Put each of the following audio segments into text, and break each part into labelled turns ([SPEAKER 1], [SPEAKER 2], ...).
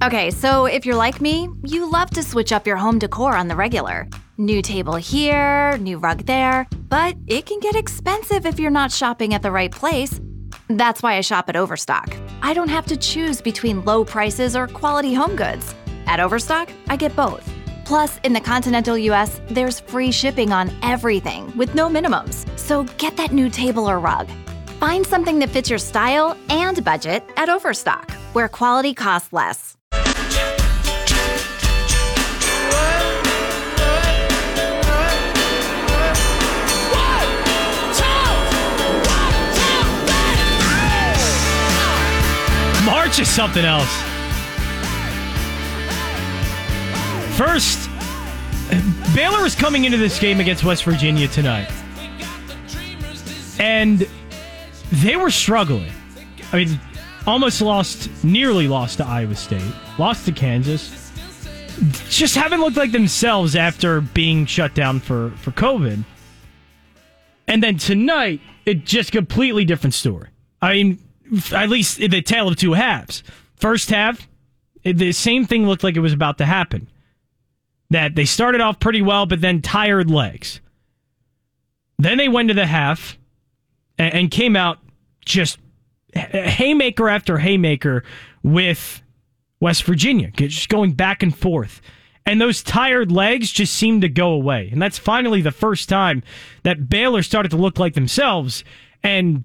[SPEAKER 1] Okay, so if you're like me, you love to switch up your home decor on the regular. New table here, new rug there, but it can get expensive if you're not shopping at the right place. That's why I shop at Overstock. I don't have to choose between low prices or quality home goods. At Overstock, I get both. Plus, in the continental US, there's free shipping on everything with no minimums. So get that new table or rug. Find something that fits your style and budget at Overstock, where quality costs less.
[SPEAKER 2] Is something else. First, Baylor is coming into this game against West Virginia tonight. And they were struggling. I mean, almost lost, nearly lost to Iowa State, lost to Kansas. Just haven't looked like themselves after being shut down for, for COVID. And then tonight, it just completely different story. I mean, at least the tale of two halves. First half, the same thing looked like it was about to happen. That they started off pretty well, but then tired legs. Then they went to the half and came out just haymaker after haymaker with West Virginia, just going back and forth. And those tired legs just seemed to go away. And that's finally the first time that Baylor started to look like themselves and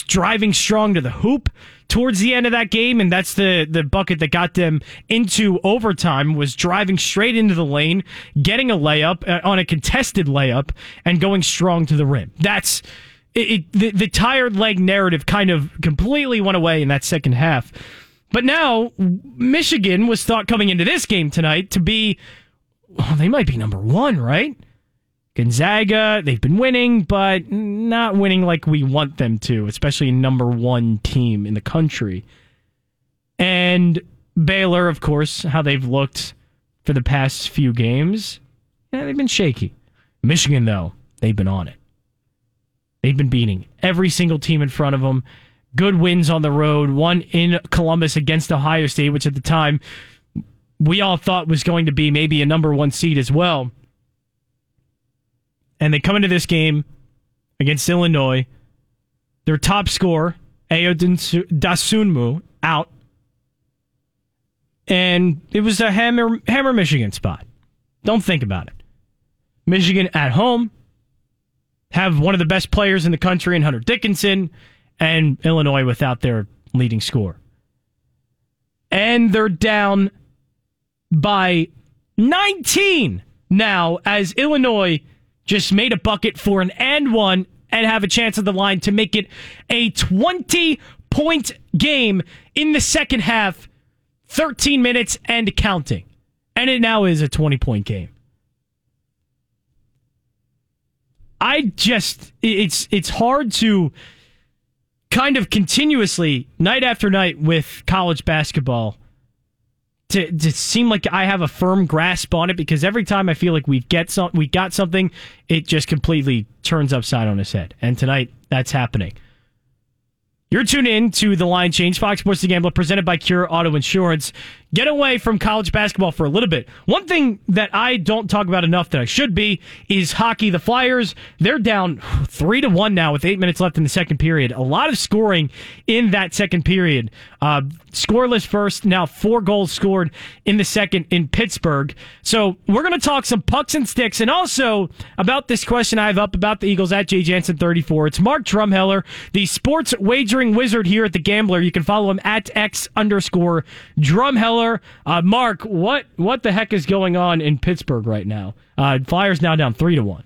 [SPEAKER 2] driving strong to the hoop towards the end of that game and that's the the bucket that got them into overtime was driving straight into the lane getting a layup uh, on a contested layup and going strong to the rim. That's it, it the, the tired leg narrative kind of completely went away in that second half. But now Michigan was thought coming into this game tonight to be well, they might be number 1 right Gonzaga, they've been winning, but not winning like we want them to, especially number one team in the country. And Baylor, of course, how they've looked for the past few games, yeah, they've been shaky. Michigan, though, they've been on it. They've been beating every single team in front of them. Good wins on the road, one in Columbus against Ohio State, which at the time we all thought was going to be maybe a number one seed as well and they come into this game against Illinois. Their top scorer, Ayo Dosunmu, out. And it was a hammer, hammer Michigan spot. Don't think about it. Michigan at home have one of the best players in the country in Hunter Dickinson, and Illinois without their leading scorer. And they're down by 19 now as Illinois just made a bucket for an and one and have a chance at the line to make it a 20 point game in the second half, 13 minutes and counting. And it now is a 20 point game. I just it's it's hard to kind of continuously night after night with college basketball to, to seem like I have a firm grasp on it because every time I feel like we get some, we got something, it just completely turns upside on its head. And tonight, that's happening. You're tuned in to the line change, Fox Sports the Gambler, presented by Cure Auto Insurance. Get away from college basketball for a little bit. One thing that I don't talk about enough that I should be is hockey. The Flyers, they're down three to one now with eight minutes left in the second period. A lot of scoring in that second period. Uh, scoreless first, now four goals scored in the second in Pittsburgh. So we're going to talk some pucks and sticks and also about this question I have up about the Eagles at Jay Jansen 34. It's Mark Drumheller, the sports wagering wizard here at the Gambler. You can follow him at X underscore Drumheller. Uh, Mark, what, what the heck is going on in Pittsburgh right now? Uh, Flyers now down three to one.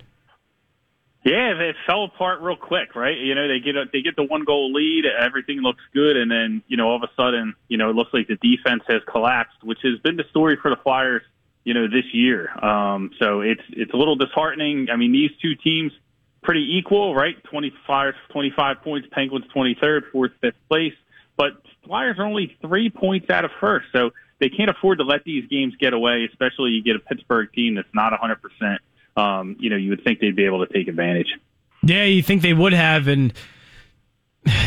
[SPEAKER 3] Yeah, they fell apart real quick, right? You know, they get a, they get the one goal lead, everything looks good, and then you know all of a sudden, you know, it looks like the defense has collapsed, which has been the story for the Flyers, you know, this year. Um, so it's it's a little disheartening. I mean, these two teams pretty equal, right? Twenty five twenty five points, Penguins twenty third, fourth, fifth place, but Flyers are only three points out of first, so they can't afford to let these games get away. Especially you get a Pittsburgh team that's not a hundred percent um, you know, you would think they'd be able to take advantage.
[SPEAKER 2] Yeah, you think they would have, and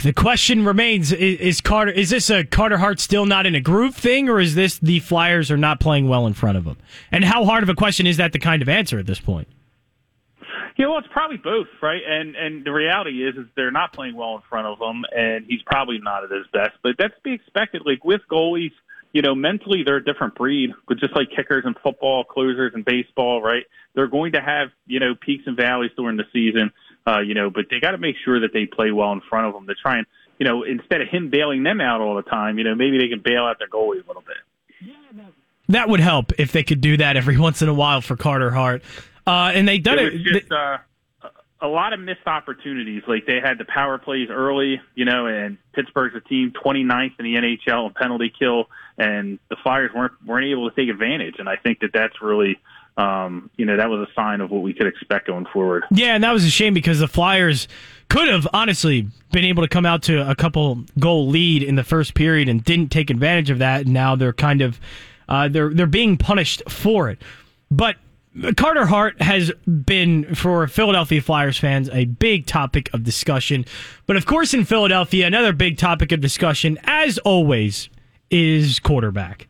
[SPEAKER 2] the question remains: is, is, Carter? Is this a Carter Hart still not in a groove thing, or is this the Flyers are not playing well in front of him? And how hard of a question is that to kind of answer at this point?
[SPEAKER 3] Yeah, well, it's probably both, right? And and the reality is, is they're not playing well in front of him, and he's probably not at his best. But that's to be expected. Like with goalies, you know, mentally they're a different breed. But just like kickers in football, closers in baseball, right? They're going to have you know peaks and valleys during the season. Uh, you know, but they got to make sure that they play well in front of them to try and, you know, instead of him bailing them out all the time, you know, maybe they can bail out their goalie a little bit.
[SPEAKER 2] That would help if they could do that every once in a while for Carter Hart. Uh, and they done
[SPEAKER 3] it.
[SPEAKER 2] it
[SPEAKER 3] just, uh, a lot of missed opportunities. Like they had the power plays early, you know, and Pittsburgh's a team 29th in the NHL in penalty kill, and the Flyers weren't weren't able to take advantage. And I think that that's really um, you know, that was a sign of what we could expect going forward.
[SPEAKER 2] Yeah, and that was a shame because the Flyers could have honestly been able to come out to a couple goal lead in the first period and didn't take advantage of that. And now they're kind of uh, they're they're being punished for it. But Carter Hart has been for Philadelphia Flyers fans a big topic of discussion. But of course, in Philadelphia, another big topic of discussion, as always, is quarterback.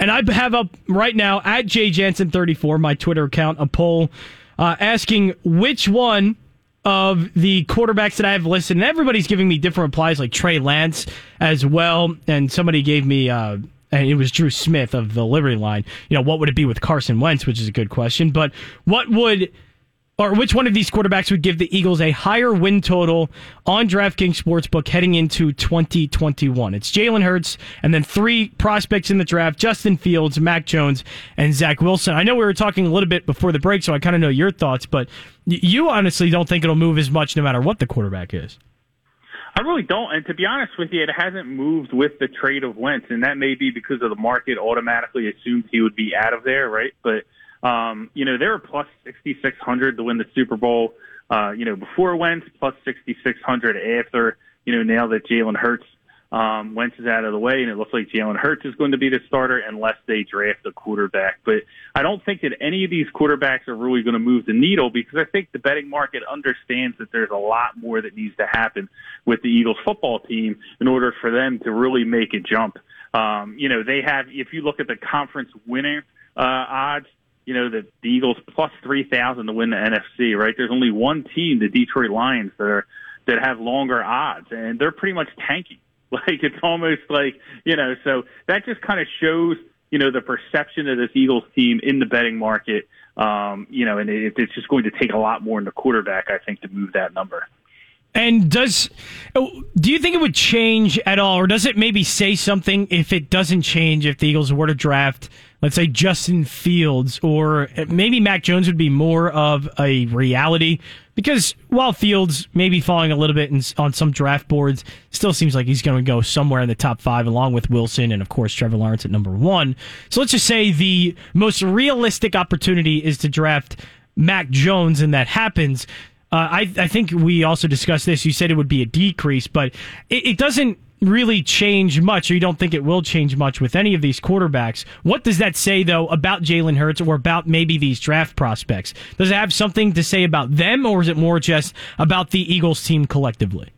[SPEAKER 2] And I have up right now at jjansen34, my Twitter account, a poll uh, asking which one of the quarterbacks that I have listed, and everybody's giving me different replies, like Trey Lance as well. And somebody gave me, uh, it was Drew Smith of the Liberty line. You know, what would it be with Carson Wentz, which is a good question. But what would or which one of these quarterbacks would give the Eagles a higher win total on DraftKings Sportsbook heading into 2021? It's Jalen Hurts and then three prospects in the draft Justin Fields, Mac Jones, and Zach Wilson. I know we were talking a little bit before the break, so I kind of know your thoughts, but you honestly don't think it'll move as much no matter what the quarterback is.
[SPEAKER 3] I really don't. And to be honest with you, it hasn't moved with the trade of Wentz, and that may be because of the market automatically assumed he would be out of there, right? But um, you know, they were plus 6,600 to win the Super Bowl, uh, you know, before Wentz, plus 6,600 after, you know, now that Jalen Hurts, um, Wentz is out of the way and it looks like Jalen Hurts is going to be the starter unless they draft a quarterback. But I don't think that any of these quarterbacks are really going to move the needle because I think the betting market understands that there's a lot more that needs to happen with the Eagles football team in order for them to really make a jump. Um, you know, they have, if you look at the conference winner, uh, odds, you know, the, the Eagles plus 3,000 to win the NFC, right? There's only one team, the Detroit Lions, that are, that have longer odds and they're pretty much tanking. Like it's almost like, you know, so that just kind of shows, you know, the perception of this Eagles team in the betting market. Um, you know, and it, it's just going to take a lot more in the quarterback, I think, to move that number.
[SPEAKER 2] And does oh, do you think it would change at all, or does it maybe say something if it doesn't change if the Eagles were to draft, let's say Justin Fields, or maybe Mac Jones would be more of a reality? Because while Fields may be falling a little bit in, on some draft boards, still seems like he's going to go somewhere in the top five, along with Wilson and of course Trevor Lawrence at number one. So let's just say the most realistic opportunity is to draft Mac Jones, and that happens uh, I, I think we also discussed this. You said it would be a decrease, but it, it doesn't really change much, or you don't think it will change much with any of these quarterbacks. What does that say, though, about Jalen Hurts or about maybe these draft prospects? Does it have something to say about them, or is it more just about the Eagles team collectively?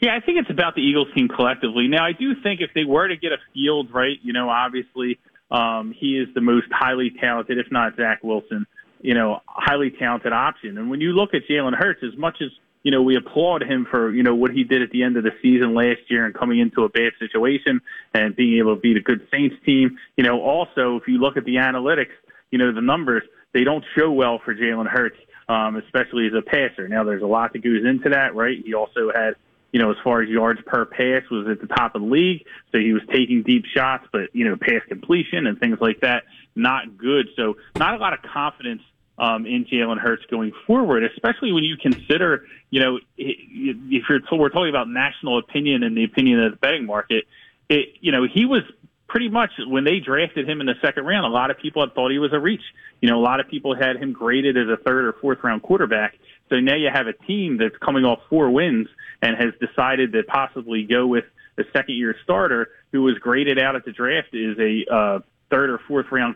[SPEAKER 3] Yeah, I think it's about the Eagles team collectively. Now, I do think if they were to get a field, right, you know, obviously um, he is the most highly talented, if not Zach Wilson you know, highly talented option. And when you look at Jalen Hurts, as much as you know, we applaud him for, you know, what he did at the end of the season last year and coming into a bad situation and being able to beat a good Saints team. You know, also, if you look at the analytics, you know, the numbers, they don't show well for Jalen Hurts, um, especially as a passer. Now, there's a lot that goes into that, right? He also had, you know, as far as yards per pass was at the top of the league. So he was taking deep shots, but, you know, pass completion and things like that, not good. So not a lot of confidence um, in Jalen Hurts going forward, especially when you consider, you know, if you're we're talking about national opinion and the opinion of the betting market, it, you know, he was pretty much when they drafted him in the second round, a lot of people had thought he was a reach. You know, a lot of people had him graded as a third or fourth round quarterback. So now you have a team that's coming off four wins and has decided to possibly go with the second year starter who was graded out at the draft as a uh, third or fourth round,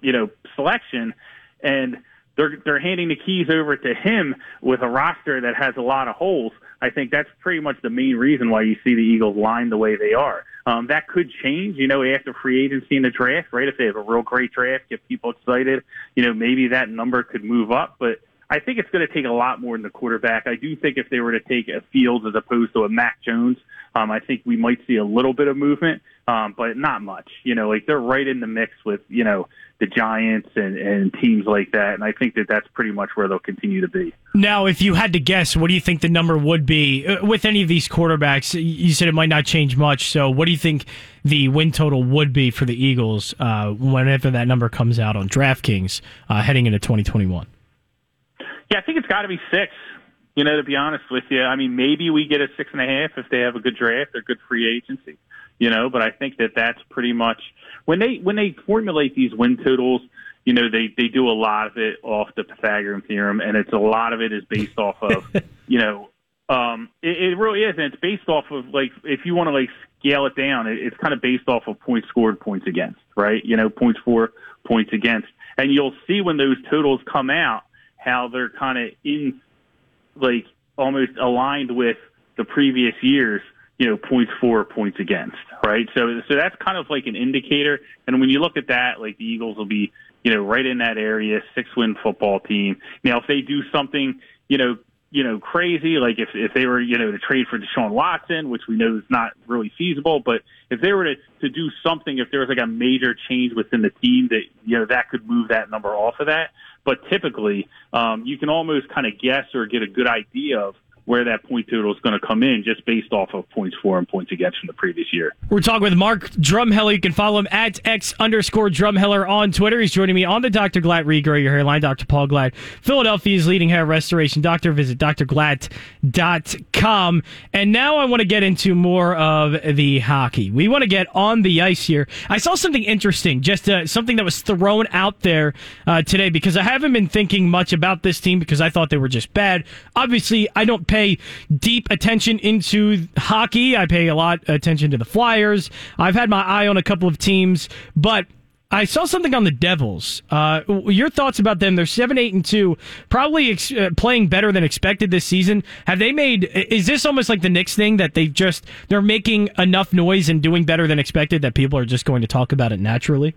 [SPEAKER 3] you know, selection. And they're they're handing the keys over to him with a roster that has a lot of holes. I think that's pretty much the main reason why you see the Eagles line the way they are. Um, that could change, you know, after free agency in the draft, right? If they have a real great draft, get people excited, you know, maybe that number could move up. But I think it's going to take a lot more than the quarterback. I do think if they were to take a Fields as opposed to a Mac Jones, um, I think we might see a little bit of movement, um, but not much. You know, like they're right in the mix with, you know, the Giants and, and teams like that. And I think that that's pretty much where they'll continue to be.
[SPEAKER 2] Now, if you had to guess, what do you think the number would be uh, with any of these quarterbacks? You said it might not change much. So, what do you think the win total would be for the Eagles uh, whenever that number comes out on DraftKings uh, heading into 2021?
[SPEAKER 3] Yeah, I think it's got to be six. You know, to be honest with you, I mean, maybe we get a six and a half if they have a good draft or good free agency. You know, but I think that that's pretty much when they when they formulate these win totals. You know, they they do a lot of it off the Pythagorean theorem, and it's a lot of it is based off of you know um, it, it really is, and it's based off of like if you want to like scale it down, it, it's kind of based off of points scored, points against, right? You know, points for, points against, and you'll see when those totals come out how they're kind of in like almost aligned with the previous years, you know, points for, points against, right? So, so that's kind of like an indicator. And when you look at that, like the Eagles will be, you know, right in that area, six win football team. Now, if they do something, you know, you know, crazy, like if, if they were, you know, to trade for Deshaun Watson, which we know is not really feasible, but if they were to, to do something, if there was like a major change within the team that, you know, that could move that number off of that. But typically, um, you can almost kind of guess or get a good idea of where that point total is going to come in just based off of points for and points against from the previous year.
[SPEAKER 2] We're talking with Mark Drumheller. You can follow him at X underscore Drumheller on Twitter. He's joining me on the Dr. Glatt Regrow Your Hairline. Dr. Paul Glatt, Philadelphia's leading hair restoration doctor. Visit drglatt.com. And now I want to get into more of the hockey. We want to get on the ice here. I saw something interesting, just uh, something that was thrown out there uh, today because I haven't been thinking much about this team because I thought they were just bad. Obviously, I don't pay deep attention into hockey. I pay a lot attention to the Flyers. I've had my eye on a couple of teams, but I saw something on the Devils. Uh, your thoughts about them? They're seven, eight, and two, probably ex- uh, playing better than expected this season. Have they made? Is this almost like the Knicks thing that they just they're making enough noise and doing better than expected that people are just going to talk about it naturally?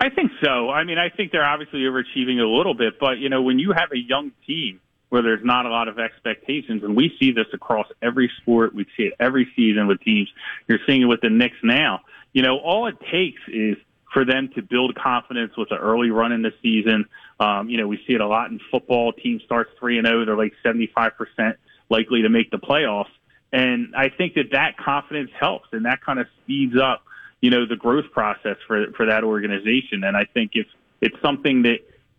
[SPEAKER 3] I think so. I mean, I think they're obviously overachieving a little bit, but you know, when you have a young team where there's not a lot of expectations. And we see this across every sport. We see it every season with teams. You're seeing it with the Knicks now. You know, all it takes is for them to build confidence with an early run in the season. Um, you know, we see it a lot in football. Team starts three and zero, they're like seventy five percent likely to make the playoffs, and I think that that confidence helps, and that kind of speeds up, you know, the growth process for for that organization. And I think if it's something that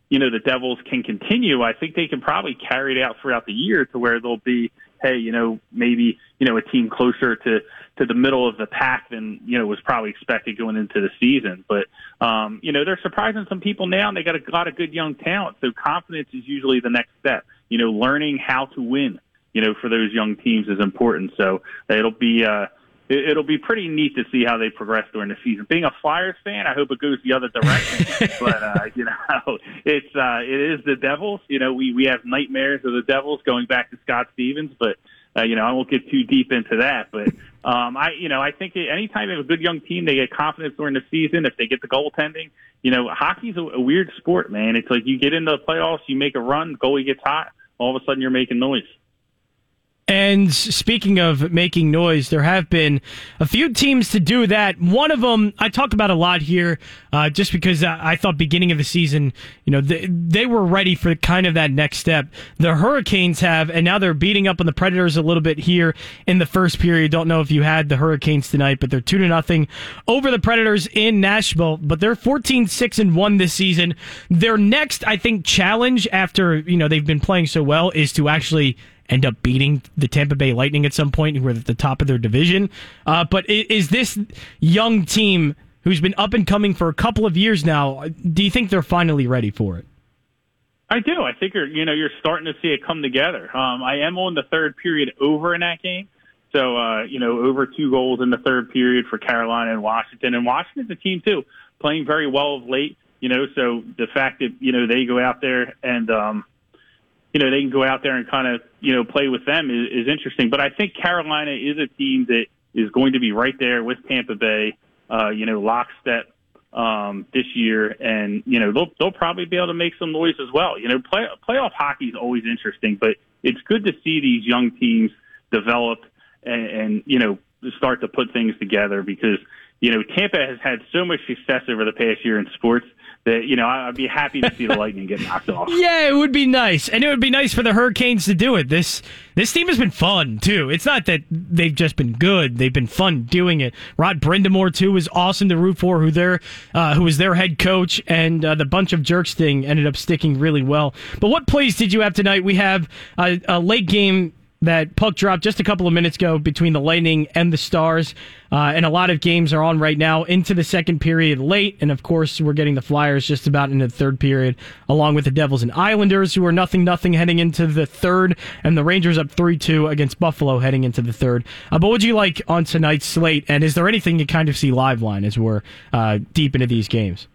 [SPEAKER 3] you know, the Devils can continue, I think they can probably carry it out throughout the year to where they'll be, hey, you know, maybe, you know, a team closer to, to the middle of the pack than, you know, was probably expected going into the season. But, um, you know, they're surprising some people now and they got a lot of good young talent. So confidence is usually the next step. You know, learning how to win, you know, for those young teams is important. So it'll be, uh, it, will be pretty neat to see how they progress during the season. Being a Flyers fan, I hope it goes the other direction. but uh, you know, it's uh, it is the Devils. You know, we we have nightmares of the Devils going back to Scott Stevens, but uh, you know, I won't get too deep into that. But um, I, you know, I think anytime you have a good young team, they get confidence during the season. If they get the goaltending, you know, hockey's a, a weird sport, man. It's like you get into the playoffs, you make a run, goalie gets hot, all of a sudden you're making noise.
[SPEAKER 2] And speaking of making noise, there have been a few teams to do that. One of them I talk about a lot here, uh, just because I thought beginning of the season, you know, they, they were ready for kind of that next step. The Hurricanes have, and now they're beating up on the Predators a little bit here in the first period. Don't know if you had the Hurricanes tonight, but they're two to nothing over the Predators in Nashville. But they're 14 6 and 1 this season. Their next, I think, challenge after, you know, they've been playing so well is to actually end up beating the Tampa Bay Lightning at some point, who are at the top of their division. Uh, but is this young team who's been up and coming for a couple of years now? Do you think they're finally ready for it?
[SPEAKER 3] I do. I think you're, you know, you're starting to see it come together. Um, I am on the third period over in that game. So, uh, you know, over two goals in the third period for Carolina and Washington. And Washington's a team, too, playing very well of late. You know, so the fact that, you know, they go out there and, um, you know, they can go out there and kind of, you know, play with them is, is interesting. But I think Carolina is a team that is going to be right there with Tampa Bay, uh, you know, lockstep um, this year, and you know they'll they'll probably be able to make some noise as well. You know, play, playoff hockey is always interesting, but it's good to see these young teams develop and, and you know start to put things together because you know Tampa has had so much success over the past year in sports that you know I'd be happy to see the Lightning get knocked off.
[SPEAKER 2] Yeah, it would be nice, and it would be nice for the Hurricanes to do it. This this team has been fun too. It's not that they've just been good; they've been fun doing it. Rod Brind'Amour too was awesome to root for, who their uh, who was their head coach, and uh, the bunch of jerks thing ended up sticking really well. But what plays did you have tonight? We have a, a late game that puck dropped just a couple of minutes ago between the Lightning and the Stars. Uh, and a lot of games are on right now into the second period late. And of course, we're getting the Flyers just about into the third period, along with the Devils and Islanders, who are nothing nothing heading into the third, and the Rangers up 3 2 against Buffalo heading into the third. Uh, but what would you like on tonight's slate? And is there anything you kind of see live line as we're uh, deep into these games?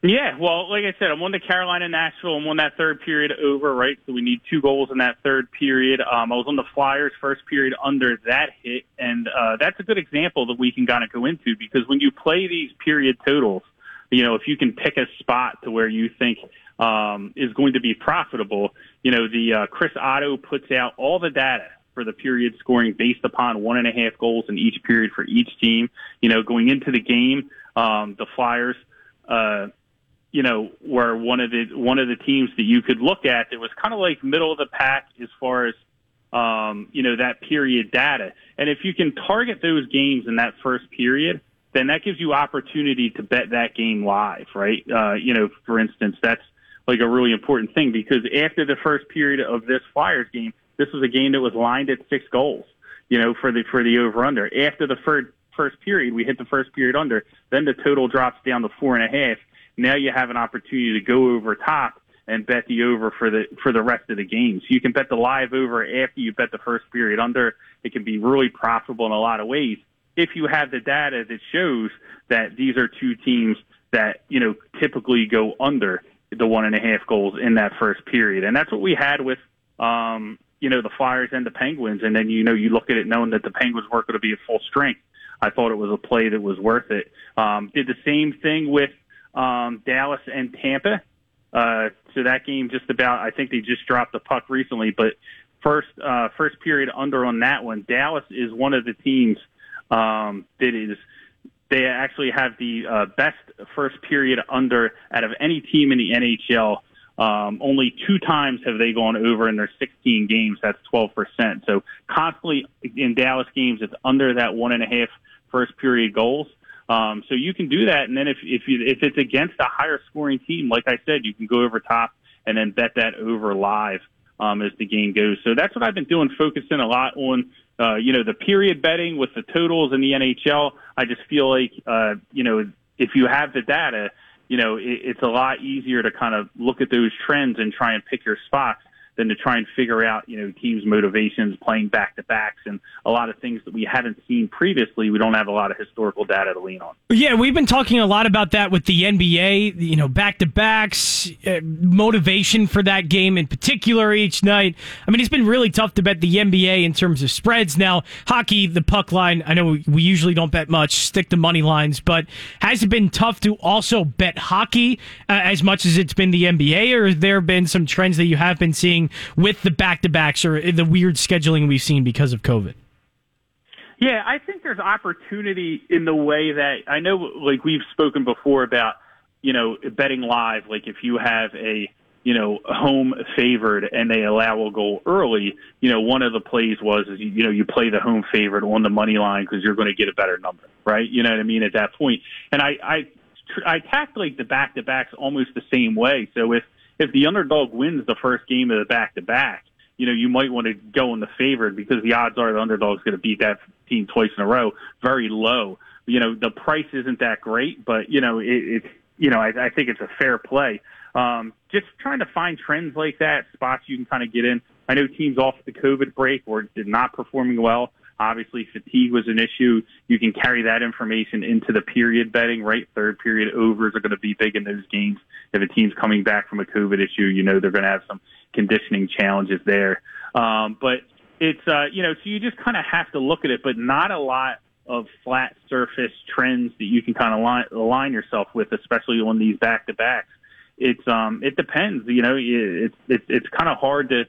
[SPEAKER 3] Yeah, well, like I said, I'm on the Carolina Nashville. and won that third period over, right? So we need two goals in that third period. Um, I was on the Flyers first period under that hit, and uh, that's a good example that we can kind of go into because when you play these period totals, you know, if you can pick a spot to where you think um, is going to be profitable, you know, the uh, Chris Otto puts out all the data for the period scoring based upon one and a half goals in each period for each team. You know, going into the game, um, the Flyers. Uh, you know, were one of the one of the teams that you could look at that was kind of like middle of the pack as far as um, you know that period data. And if you can target those games in that first period, then that gives you opportunity to bet that game live, right? Uh, you know, for instance, that's like a really important thing because after the first period of this Flyers game, this was a game that was lined at six goals. You know, for the for the over under. After the first first period, we hit the first period under. Then the total drops down to four and a half now you have an opportunity to go over top and bet the over for the for the rest of the game. So you can bet the live over after you bet the first period under. It can be really profitable in a lot of ways if you have the data that shows that these are two teams that you know typically go under the one and a half goals in that first period, and that's what we had with um, you know the Flyers and the Penguins. And then you know you look at it knowing that the Penguins weren't going to be at full strength. I thought it was a play that was worth it. Um, did the same thing with um, Dallas and Tampa. Uh, so that game just about, I think they just dropped the puck recently, but first, uh, first period under on that one. Dallas is one of the teams, um, that is, they actually have the, uh, best first period under out of any team in the NHL. Um, only two times have they gone over in their 16 games. That's 12%. So constantly in Dallas games, it's under that one and a half first period goals. Um, so you can do that, and then if if you if it's against a higher scoring team, like I said, you can go over top and then bet that over live um, as the game goes. So that's what I've been doing, focusing a lot on uh, you know the period betting with the totals in the NHL. I just feel like uh, you know if you have the data, you know it, it's a lot easier to kind of look at those trends and try and pick your spots than to try and figure out, you know, teams' motivations, playing back to backs, and a lot of things that we haven't seen previously. We don't have a lot of historical data to lean on.
[SPEAKER 2] Yeah, we've been talking a lot about that with the NBA, you know, back to backs, uh, motivation for that game in particular each night. I mean, it's been really tough to bet the NBA in terms of spreads. Now, hockey, the puck line, I know we usually don't bet much, stick to money lines, but has it been tough to also bet hockey uh, as much as it's been the NBA, or have there been some trends that you have been seeing? With the back to backs or the weird scheduling we've seen because of COVID?
[SPEAKER 3] Yeah, I think there's opportunity in the way that I know, like we've spoken before about, you know, betting live. Like if you have a, you know, home favored and they allow a goal early, you know, one of the plays was, is, you know, you play the home favorite on the money line because you're going to get a better number, right? You know what I mean? At that point. And I, I, I calculate the back to backs almost the same way. So if, if the underdog wins the first game of the back to back, you know, you might want to go in the favorite because the odds are the underdog's going to beat that team twice in a row very low. You know, the price isn't that great, but you know, it, it's you know, I, I think it's a fair play. Um, just trying to find trends like that, spots you can kind of get in. I know teams off the COVID break were did not performing well. Obviously, fatigue was an issue. You can carry that information into the period betting, right? Third period overs are going to be big in those games. If a team's coming back from a COVID issue, you know they're going to have some conditioning challenges there. Um, but it's, uh, you know, so you just kind of have to look at it, but not a lot of flat surface trends that you can kind of align, yourself with, especially on these back to backs. It's um it depends, you know. It's it's it's kind of hard to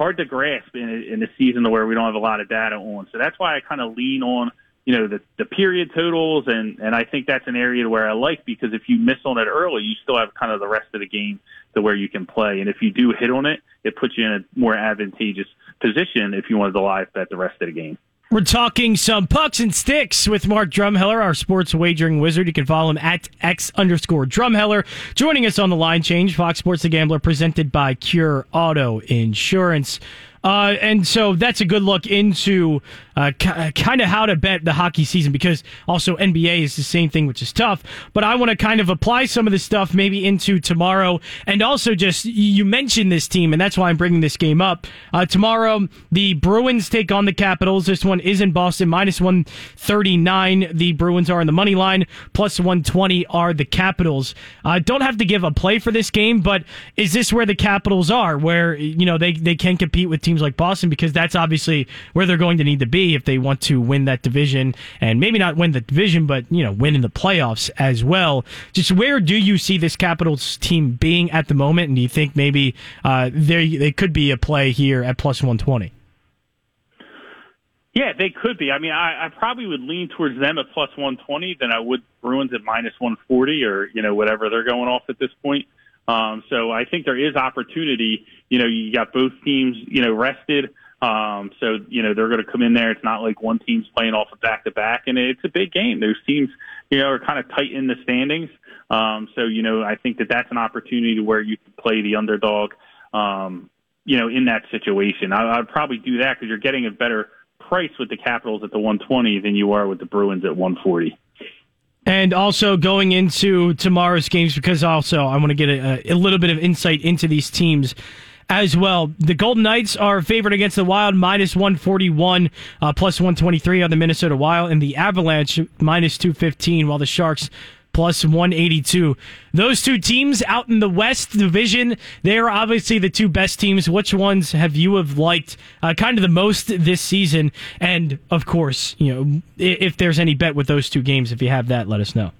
[SPEAKER 3] hard to grasp in a, in a season where we don't have a lot of data on. So that's why I kind of lean on you know the the period totals, and and I think that's an area where I like because if you miss on it early, you still have kind of the rest of the game to where you can play, and if you do hit on it, it puts you in a more advantageous position if you wanted to live bet the rest of the game.
[SPEAKER 2] We're talking some pucks and sticks with Mark Drumheller, our sports wagering wizard. You can follow him at X underscore Drumheller. Joining us on the line change, Fox Sports The Gambler, presented by Cure Auto Insurance. Uh, and so that's a good look into uh, kind of how to bet the hockey season because also NBA is the same thing, which is tough. But I want to kind of apply some of this stuff maybe into tomorrow. And also, just you mentioned this team, and that's why I'm bringing this game up. Uh, tomorrow, the Bruins take on the Capitals. This one is in Boston, minus 139. The Bruins are in the money line, plus 120 are the Capitals. I don't have to give a play for this game, but is this where the Capitals are, where, you know, they, they can compete with teams like Boston because that's obviously where they're going to need to be if they want to win that division and maybe not win the division, but you know, win in the playoffs as well. Just where do you see this Capitals team being at the moment, and do you think maybe uh, they they could be a play here at plus one twenty?
[SPEAKER 3] Yeah, they could be. I mean, I, I probably would lean towards them at plus 120 than I would Bruins at minus 140 or, you know, whatever they're going off at this point. Um, so I think there is opportunity. You know, you got both teams, you know, rested. Um, so, you know, they're going to come in there. It's not like one team's playing off of back to back and it's a big game. Those teams, you know, are kind of tight in the standings. Um, so, you know, I think that that's an opportunity where you can play the underdog, um, you know, in that situation. I, I'd probably do that because you're getting a better price with the Capitals at the 120 than you are with the Bruins at 140.
[SPEAKER 2] And also going into tomorrow's games, because also I want to get a, a, little bit of insight into these teams as well. The Golden Knights are favored against the Wild, minus 141, uh, plus 123 on the Minnesota Wild, and the Avalanche, minus 215, while the Sharks plus 182. Those two teams out in the West Division, they are obviously the two best teams. Which ones have you have liked uh, kind of the most this season? And of course, you know, if there's any bet with those two games, if you have that, let us know.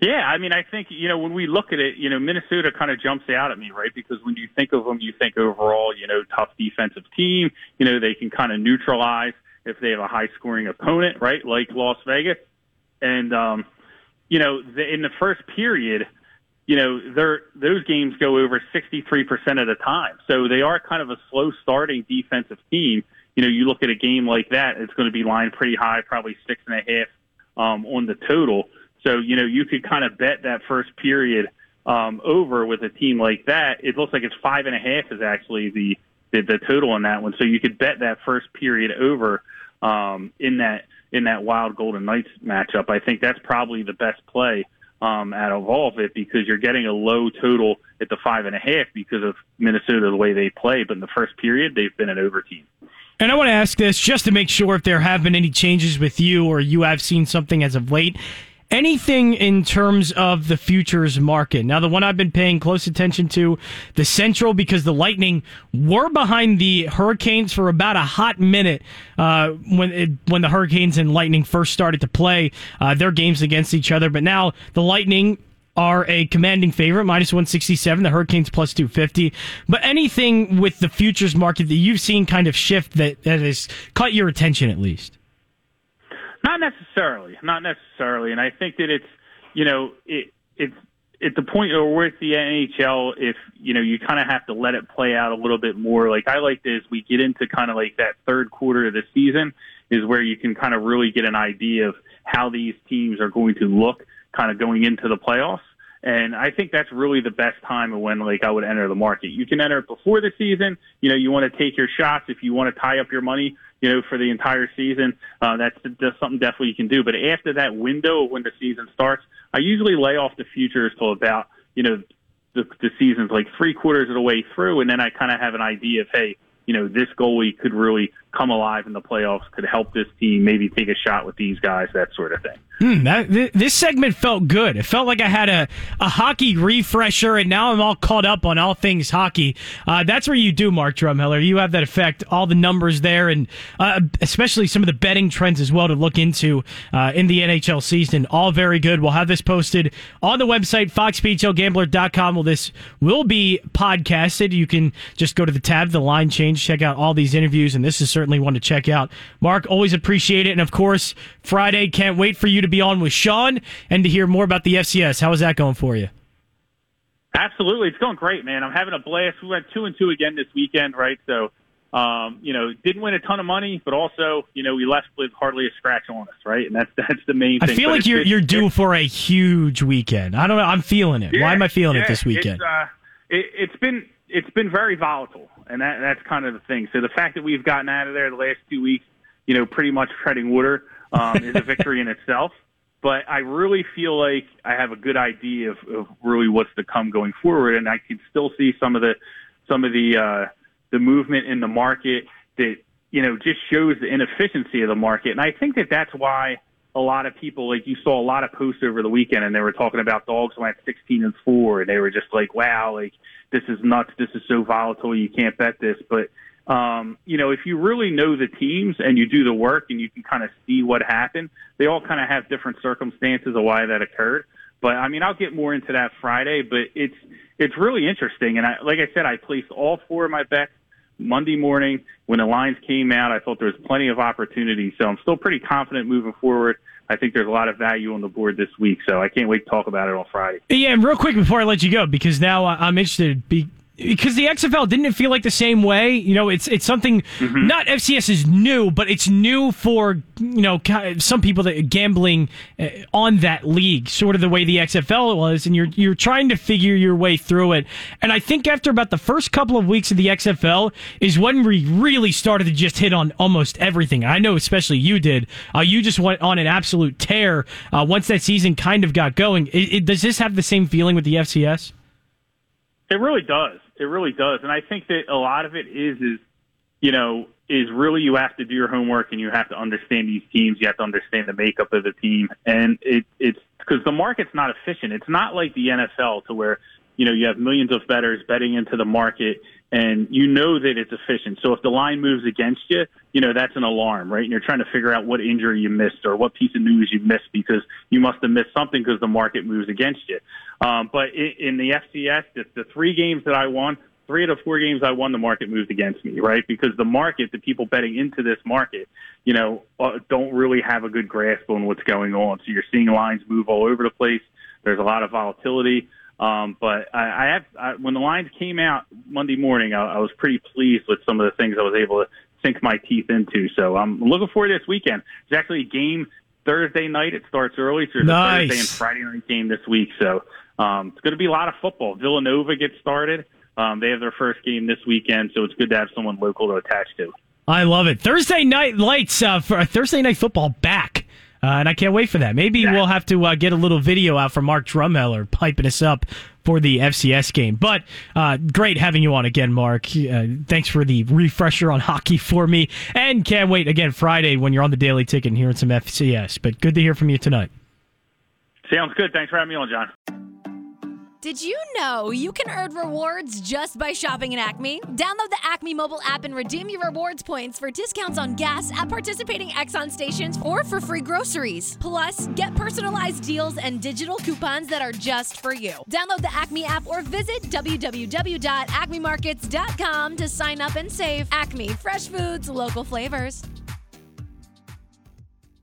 [SPEAKER 3] Yeah, I mean, I think you know when we look at it, you know, Minnesota kind of jumps out at me, right? Because when you think of them, you think overall, you know, tough defensive team. You know, they can kind of neutralize if they have a high scoring opponent, right? Like Las Vegas, and um, you know, the, in the first period, you know, they're, those games go over 63% of the time. So they are kind of a slow starting defensive team. You know, you look at a game like that, it's going to be lined pretty high, probably six and a half um, on the total. So, you know, you could kind of bet that first period um, over with a team like that. It looks like it's five and a half is actually the, the, the total on that one. So you could bet that first period over um, in that in that Wild Golden Knights matchup. I think that's probably the best play um, out of all of it because you're getting a low total at the five and a half because of Minnesota the way they play. But in the first period, they've been an over team.
[SPEAKER 2] And I want to ask this just to make sure if there have been any changes with you or you have seen something as of late anything in terms of the futures market. Now, the one I've been paying close attention to, the Central, because the Lightning were behind the Hurricanes for about a hot minute uh, when it, when the Hurricanes and Lightning first started to play uh, their games against each other. But now the Lightning are a commanding favorite, minus 167, the Hurricanes plus 250. But anything with the futures market that you've seen kind of shift that, that has caught your attention at least?
[SPEAKER 3] Not necessarily, not necessarily, and I think that it's you know it it's at the point where we're at the NHL, if you know you kind of have to let it play out a little bit more. Like I like this, we get into kind of like that third quarter of the season is where you can kind of really get an idea of how these teams are going to look, kind of going into the playoffs. And I think that's really the best time when like I would enter the market. You can enter it before the season. You know, you want to take your shots if you want to tie up your money you know, for the entire season. Uh, that's, that's something definitely you can do. But after that window of when the season starts, I usually lay off the futures till about, you know, the, the season's like three quarters of the way through. And then I kind of have an idea of, hey, you know, this goalie could really come alive in the playoffs, could help this team maybe take a shot with these guys, that sort of thing.
[SPEAKER 2] Hmm, that, th- this segment felt good. It felt like I had a, a hockey refresher, and now I'm all caught up on all things hockey. Uh, that's where you do, Mark Drumheller. You have that effect, all the numbers there, and uh, especially some of the betting trends as well to look into uh, in the NHL season. All very good. We'll have this posted on the website, foxbhlgambler.com. Well, this will be podcasted. You can just go to the tab, the line change, check out all these interviews, and this is certainly one to check out. Mark, always appreciate it. And of course, Friday, can't wait for you to be on with Sean and to hear more about the FCS. How is that going for you?
[SPEAKER 3] Absolutely, it's going great, man. I'm having a blast. We went two and two again this weekend, right? So, um, you know, didn't win a ton of money, but also, you know, we left with hardly a scratch on us, right? And that's that's the main. Thing.
[SPEAKER 2] I
[SPEAKER 3] thing.
[SPEAKER 2] feel
[SPEAKER 3] But
[SPEAKER 2] like you're you're due for a huge weekend. I don't know. I'm feeling it. Why am I feeling it this weekend?
[SPEAKER 3] It's, uh, it, it's been it's been very volatile, and that that's kind of the thing. So the fact that we've gotten out of there the last two weeks, you know, pretty much treading water, um, is a victory in itself. But I really feel like I have a good idea of, of really what's to come going forward, and I can still see some of the some of the uh, the movement in the market that you know just shows the inefficiency of the market, and I think that that's why a lot of people like you saw a lot of posts over the weekend and they were talking about dogs went 16 and 4 and they were just like wow like this is nuts. This is so volatile. You can't bet this. But um you know if you really know the teams and you do the work and you can kind of see what happened they all kind of have different circumstances of why that occurred. But I mean I'll get more into that Friday but it's it's really interesting. And I like I said I placed all four of my bets Monday morning when the lines came out. I thought there was plenty of opportunity, so I'm still pretty confident moving forward. I think there's a lot of value on the board this week, so I can't wait to talk about it on Friday.
[SPEAKER 2] Yeah, and real quick before I let you go, because now I- I'm interested. Be- because the XFL didn't it feel like the same way? You know, it's it's something
[SPEAKER 3] Mm-hmm.
[SPEAKER 2] not FCS is new, but it's new for you know some people that are gambling uh, on that league, sort of the way the XFL was, and you're you're trying to figure your way through it. And I think after about the first couple of weeks of the XFL is when we really started to just hit on almost everything. I know, especially you did. Uh, you just went on an absolute tear uh, once that season kind of got going. It, it, does this have the same feeling with the FCS?
[SPEAKER 3] It really does. It really does. And I think that a lot of it is is you know, is really you have to do your homework and you have to understand these teams. You have to understand the makeup of the team, and it, it's because the market's not efficient. It's not like the NFL to where you know you have millions of bettors betting into the market, and you know that it's efficient. So if the line moves against you, you know that's an alarm, right? And you're trying to figure out what injury you missed or what piece of news you missed because you must have missed something because the market moves against you. Um, but in, in the FCS, the, the three games that I won, three out of four games I won, the market moved against me, right? Because the market, the people betting into this market, you know, uh, don't really have a good grasp on what's going on. So you're seeing lines move all over the place. There's a lot of volatility. Um, but I, I have, I, when the lines came out Monday morning, I, I was pretty pleased with some of the things I was able to sink my teeth into. So I'm looking forward to this weekend. There's actually a game Thursday night. It starts early. So there's
[SPEAKER 2] Nice.
[SPEAKER 3] a Thursday and Friday night game this week. So um, it's going to be a lot of football. Villanova gets started. Um, they have their first game this weekend, so it's good to have someone local to attach to.
[SPEAKER 2] I love it. Thursday night lights uh, for Thursday night football back. Uh, and I can't wait for that. Maybe
[SPEAKER 3] Yeah.
[SPEAKER 2] we'll have to uh, get a little video out from Mark Drumheller piping us up for the FCS game. But uh, great having you on again, Mark. Uh, thanks for the refresher on hockey for me. And can't wait again Friday when you're on the Daily Ticket and hearing some FCS. But good to hear from you tonight.
[SPEAKER 3] Sounds good. Thanks for having me on, John.
[SPEAKER 4] Did you know you can earn rewards just by shopping at Acme? Download the Acme mobile app and redeem your rewards points for discounts on gas at participating Exxon stations or for free groceries. Plus, get personalized deals and digital coupons that are just for you. Download the Acme app or visit www.acmemarkets.com to sign up and save. Acme, fresh foods, local flavors.